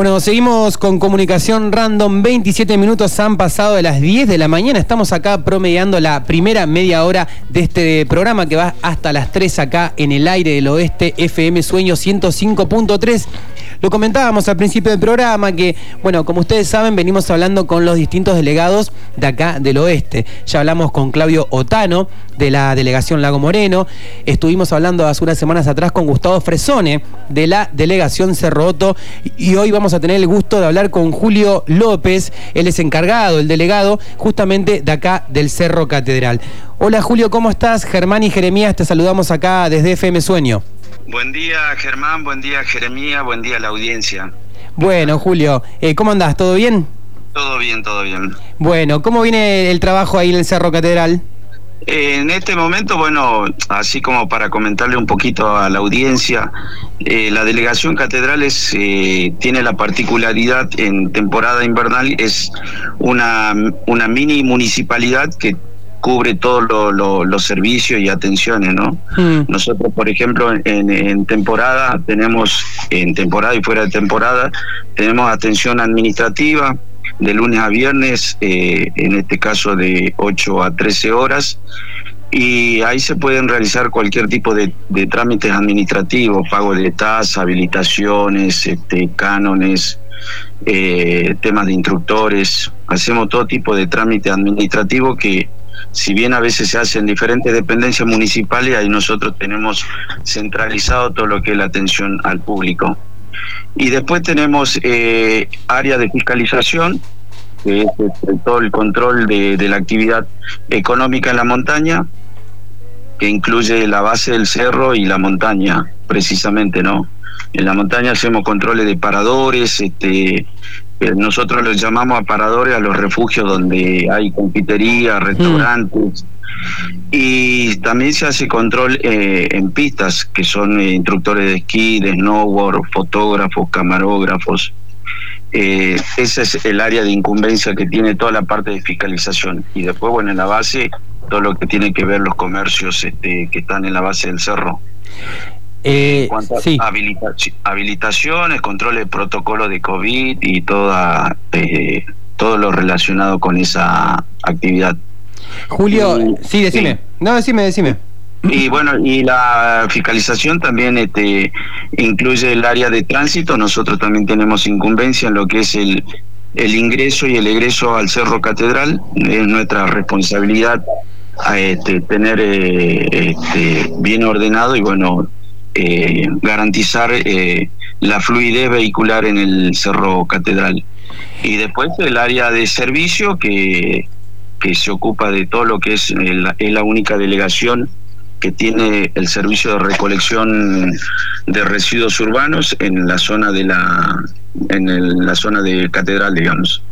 Bueno, seguimos con comunicación random. 27 minutos han pasado de las 10 de la mañana. Estamos acá promediando la primera media hora de este programa que va hasta las 3 acá en el aire del oeste FM Sueño 105.3. Lo comentábamos al principio del programa que, bueno, como ustedes saben, venimos hablando con los distintos delegados de acá del oeste. Ya hablamos con Claudio Otano de la delegación Lago Moreno. Estuvimos hablando hace unas semanas atrás con Gustavo Fresone de la delegación Cerro Otto. Y hoy vamos a tener el gusto de hablar con Julio López. Él es encargado, el delegado, justamente de acá del Cerro Catedral. Hola Julio, ¿cómo estás? Germán y Jeremías, te saludamos acá desde FM Sueño. Buen día, Germán, buen día, Jeremía, buen día la audiencia. Bueno, Julio, eh, ¿cómo andás? ¿Todo bien? Todo bien, todo bien. Bueno, ¿cómo viene el trabajo ahí en el Cerro Catedral? en este momento, bueno, así como para comentarle un poquito a la audiencia, eh, la delegación Catedrales eh, tiene la particularidad en temporada invernal, es una, una mini municipalidad que cubre todos los servicios y atenciones, ¿no? Hmm. Nosotros, por ejemplo, en, temporada tenemos, en temporada y fuera de temporada, tenemos atención administrativa de lunes a viernes, eh, en este caso de 8 a 13 horas, y ahí se pueden realizar cualquier tipo de, trámites administrativos, pago de tasas, habilitaciones, este, cánones, eh, temas de instructores, hacemos todo tipo de trámite administrativo que si bien a veces se hace en diferentes dependencias municipales, ahí nosotros tenemos centralizado todo lo que es la atención al público. Y después tenemos eh, área de fiscalización, que es este, todo el control de, de la actividad económica en la montaña, que incluye la base del cerro y la montaña, precisamente, ¿no? En la montaña hacemos controles de paradores, este, nosotros los llamamos aparadores a los refugios donde hay confitería, restaurantes. Y también se hace control eh, en pistas, que son eh, instructores de esquí, de snowboard, fotógrafos, camarógrafos. Eh, ese es el área de incumbencia que tiene toda la parte de fiscalización. Y después, bueno, en la base, todo lo que tiene que ver los comercios este, que están en la base del cerro. Eh, sí. habilitaciones, control de protocolo de COVID y toda eh, todo lo relacionado con esa actividad. Julio, sí, decime. No, decime, decime. Y bueno, y la fiscalización también este, incluye el área de tránsito. Nosotros también tenemos incumbencia en lo que es el, el ingreso y el egreso al Cerro Catedral. Es nuestra responsabilidad este, tener eh, este, bien ordenado y bueno, eh, garantizar eh, la fluidez vehicular en el Cerro Catedral. Y después el área de servicio que, que se ocupa de todo lo que es, la, es la única delegación que tiene el servicio de recolección de residuos urbanos en la zona de la en la zona de catedral digamos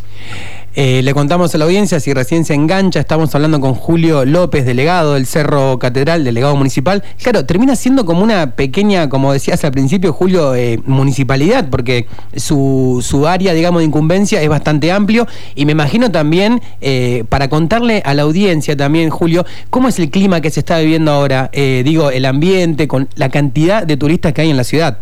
eh, le contamos a la audiencia, si recién se engancha, estamos hablando con Julio López, delegado del Cerro Catedral, delegado municipal. Claro, termina siendo como una pequeña, como decías al principio, Julio, eh, municipalidad, porque su, su área, digamos, de incumbencia es bastante amplio. Y me imagino también, eh, para contarle a la audiencia también, Julio, cómo es el clima que se está viviendo ahora, digo, el ambiente, con la cantidad de turistas que hay en la ciudad.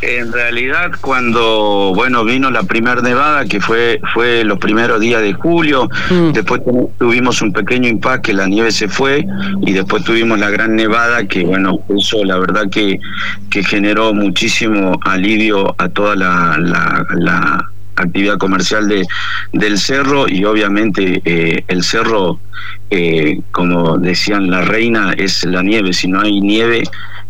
En realidad, cuando bueno vino la primera nevada, que fue fue los primeros días de julio, mm. después tuvimos un pequeño impacto, la nieve se fue, y después tuvimos la gran nevada, que bueno, eso la verdad que, que generó muchísimo alivio a toda la, la, actividad comercial de, del cerro y obviamente eh, el cerro, eh, como decían la reina, es la nieve, si no hay nieve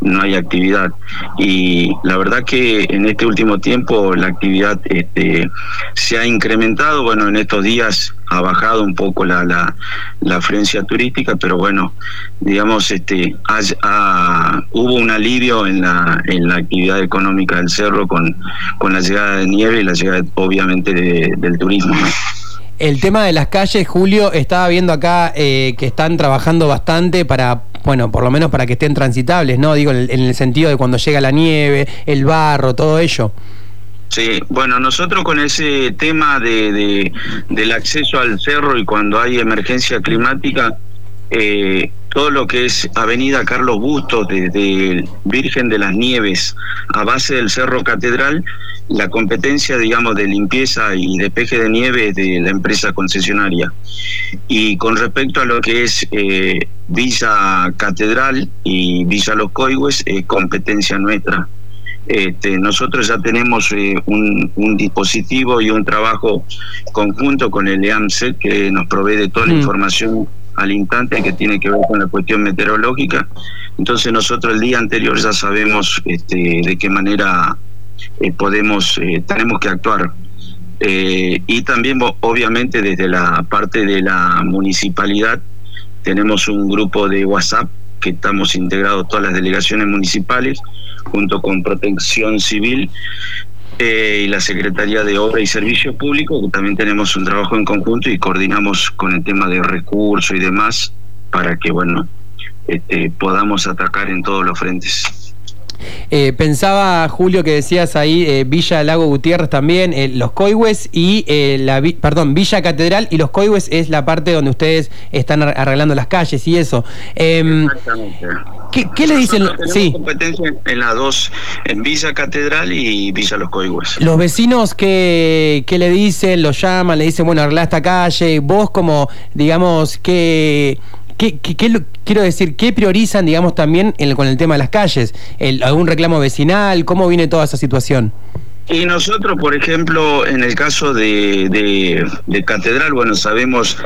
no hay actividad. Y la verdad que en este último tiempo la actividad este, se ha incrementado, bueno, en estos días ha bajado un poco la, la, la afluencia turística, pero bueno, digamos, este, hubo un alivio en la, en la actividad económica del cerro con, con la llegada de nieve y la llegada obviamente del turismo. El tema de las calles, Julio, estaba viendo acá eh, que están trabajando bastante para bueno, por lo menos para que estén transitables, ¿no? Digo, en el sentido de cuando llega la nieve, el barro, todo ello. Sí, bueno, nosotros con ese tema de, del acceso al cerro y cuando hay emergencia climática, eh, todo lo que es Avenida Carlos Bustos, desde Virgen de las Nieves a base del Cerro Catedral, la competencia, digamos, de limpieza y de peje de nieve de la empresa concesionaria. Y con respecto a lo que es eh, Villa Catedral y Villa Los Coigües, es competencia nuestra. Este, nosotros ya tenemos eh, un, dispositivo y un trabajo conjunto con el EAMSE que nos provee de toda la mm. información al instante que tiene que ver con la cuestión meteorológica. Entonces nosotros el día anterior ya sabemos este, de qué manera eh, podemos, eh, tenemos que actuar. Eh, y también obviamente desde la parte de la municipalidad tenemos un grupo de WhatsApp que estamos integrados todas las delegaciones municipales junto con Protección Civil y la Secretaría de Obra y Servicios Públicos, que también tenemos un trabajo en conjunto y coordinamos con el tema de recursos y demás para que, bueno, este, podamos atacar en todos los frentes. Eh, pensaba, Julio, que decías ahí eh, Villa Lago Gutiérrez también, eh, los Coihues y la, perdón, Villa Catedral y los Coihues es la parte donde ustedes están arreglando las calles y eso. Em, Exactamente. ¿qué, le dicen? Sí. competencia en las dos, en Villa Catedral y Villa Los Coihues. Los vecinos que, le dicen, lo llaman, le dicen, bueno, arregla esta calle, vos como, digamos, que ¿Qué, quiero decir, qué priorizan, digamos, también con el tema de las calles? ¿Algún reclamo vecinal? ¿Cómo viene toda esa situación? Y nosotros, por ejemplo, en el caso de, Catedral, bueno, sabemos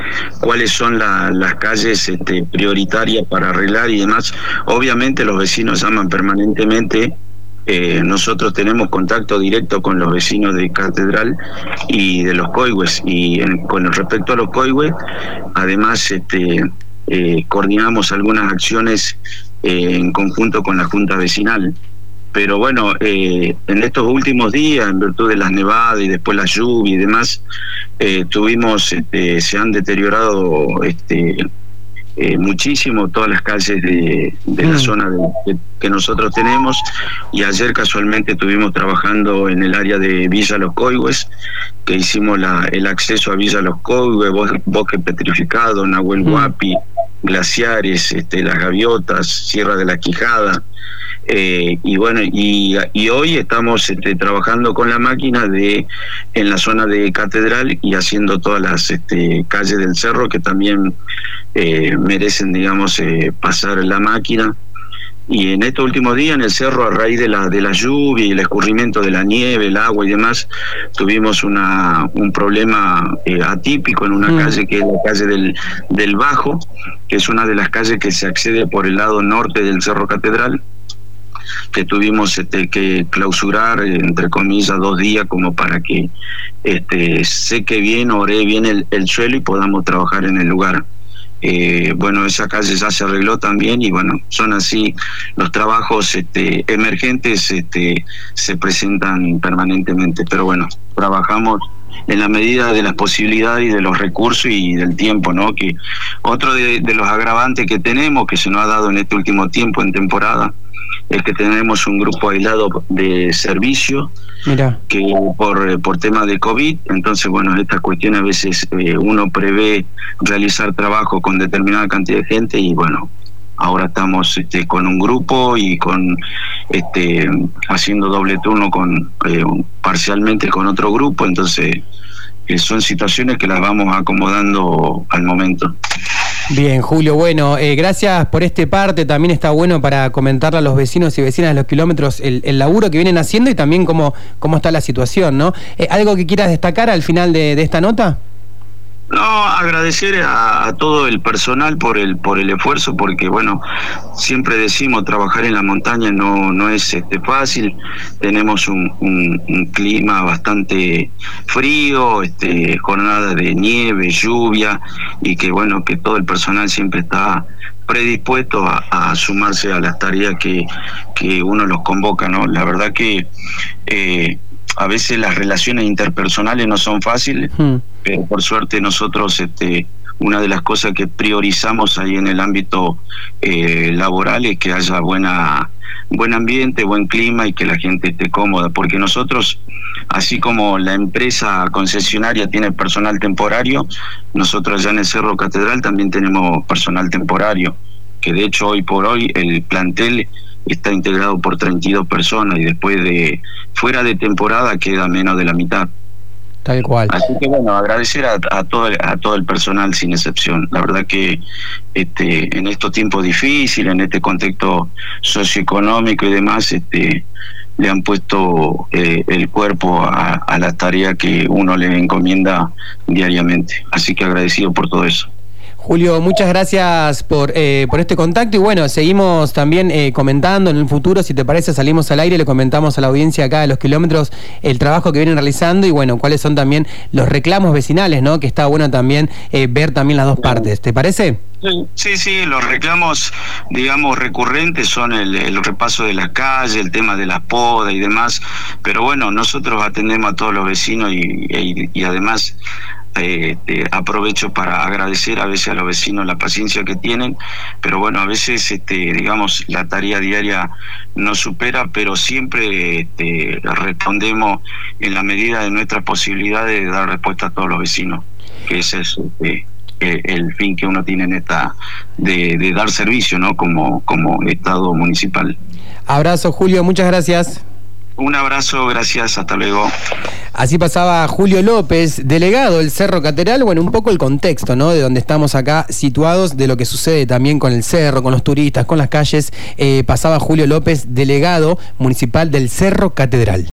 cuáles son las calles este, prioritarias para arreglar y demás. Obviamente los vecinos llaman permanentemente. Eh, nosotros tenemos contacto directo con los vecinos de Catedral y de los Coihues. Y con respecto a los Coihues, además, este eh, coordinamos algunas acciones eh, en conjunto con la Junta Vecinal. Pero bueno, eh, en estos últimos días, en virtud de las nevadas y después la lluvia y demás, tuvimos, este, se han deteriorado este, muchísimo todas las calles de, la mm. zona que nosotros tenemos y ayer casualmente estuvimos trabajando en el área de Villa Los Coihues, que hicimos la, el acceso a Villa Los Coihues, Bosque Petrificado, Nahuel mm. Glaciares, este, las gaviotas, Sierra de la Quijada. Eh, y bueno, y, hoy estamos este, trabajando con la máquina de en la zona de Catedral y haciendo todas las este, calles del cerro que también eh, merecen, digamos, eh, pasar la máquina. Y en estos últimos días en el cerro, a raíz de la, de la lluvia y el escurrimiento de la nieve, el agua y demás, tuvimos una, un problema eh, atípico en una mm. calle que es la calle del, del Bajo, que es una de las calles que se accede por el lado norte del Cerro Catedral que tuvimos este, que clausurar, entre comillas, dos días como para que este, seque bien, ore bien el, el suelo y podamos trabajar en el lugar. Eh, bueno, esa calle ya se arregló también y bueno, son así los trabajos este, emergentes este, se presentan permanentemente, pero bueno, trabajamos en la medida de las posibilidades y de los recursos y del tiempo, ¿no? Que otro de, de los agravantes que tenemos, que se nos ha dado en este último tiempo en temporada, es que tenemos un grupo aislado de servicio que por, por tema de COVID, entonces bueno, estas cuestiones a veces eh, uno prevé realizar trabajo con determinada cantidad de gente y bueno, ahora estamos este, con un grupo y con este haciendo doble turno con eh, parcialmente con otro grupo, entonces eh, son situaciones que las vamos acomodando al momento. Bien, Julio, bueno, eh, gracias por este parte. También está bueno para comentarle a los vecinos y vecinas de los kilómetros el, laburo que vienen haciendo y también cómo, cómo está la situación, ¿no? Eh, ¿Algo que quieras destacar al final de esta nota? No, agradecer a, todo el personal por el por el esfuerzo, porque bueno, siempre decimos trabajar en la montaña no no es este fácil. Tenemos un, un, clima bastante frío, este jornada de nieve, lluvia y que bueno que todo el personal siempre está predispuesto a, sumarse a las tareas que, que uno los convoca, ¿no? La verdad que eh, a veces las relaciones interpersonales no son fáciles, hmm. Por suerte nosotros, este, una de las cosas que priorizamos ahí en el ámbito eh, laboral es que haya buena buen ambiente, buen clima y que la gente esté cómoda, porque nosotros, así como la empresa concesionaria tiene personal temporario, nosotros allá en el Cerro Catedral también tenemos personal temporario, que de hecho hoy por hoy el plantel está integrado por 32 personas y después de fuera de temporada queda menos de la mitad. Así que bueno, agradecer a, todo, a todo el personal sin excepción. La verdad que este, en estos tiempos difíciles, en este contexto socioeconómico y demás, este, le han puesto eh, el cuerpo a, a la tarea que uno le encomienda diariamente. Así que agradecido por todo eso. Julio, muchas gracias por, eh, por este contacto y bueno, seguimos también eh, comentando en el futuro, si te parece, salimos al aire, le comentamos a la audiencia acá de los kilómetros el trabajo que vienen realizando y bueno, cuáles son también los reclamos vecinales, ¿no? Que está bueno también eh, ver también las dos partes, ¿te parece? Sí, sí, los reclamos, digamos, recurrentes son el, repaso de la calle, el tema de la poda y demás, pero bueno, nosotros atendemos a todos los vecinos y, y además este, aprovecho para agradecer a veces a los vecinos la paciencia que tienen, pero bueno, a veces, este, digamos, la tarea diaria no supera, pero siempre este, respondemos en la medida de nuestras posibilidades de dar respuesta a todos los vecinos, que ese es este, el fin que uno tiene en esta de, de dar servicio, ¿no? Como, como Estado municipal. Abrazo, Julio, muchas gracias. Un abrazo, gracias, hasta luego. Así pasaba Julio López, delegado del Cerro Cateral, bueno, un poco el contexto, ¿no? De donde estamos acá situados, de lo que sucede también con el cerro, con los turistas, con las calles. Eh, pasaba Julio López, delegado municipal del Cerro Catedral.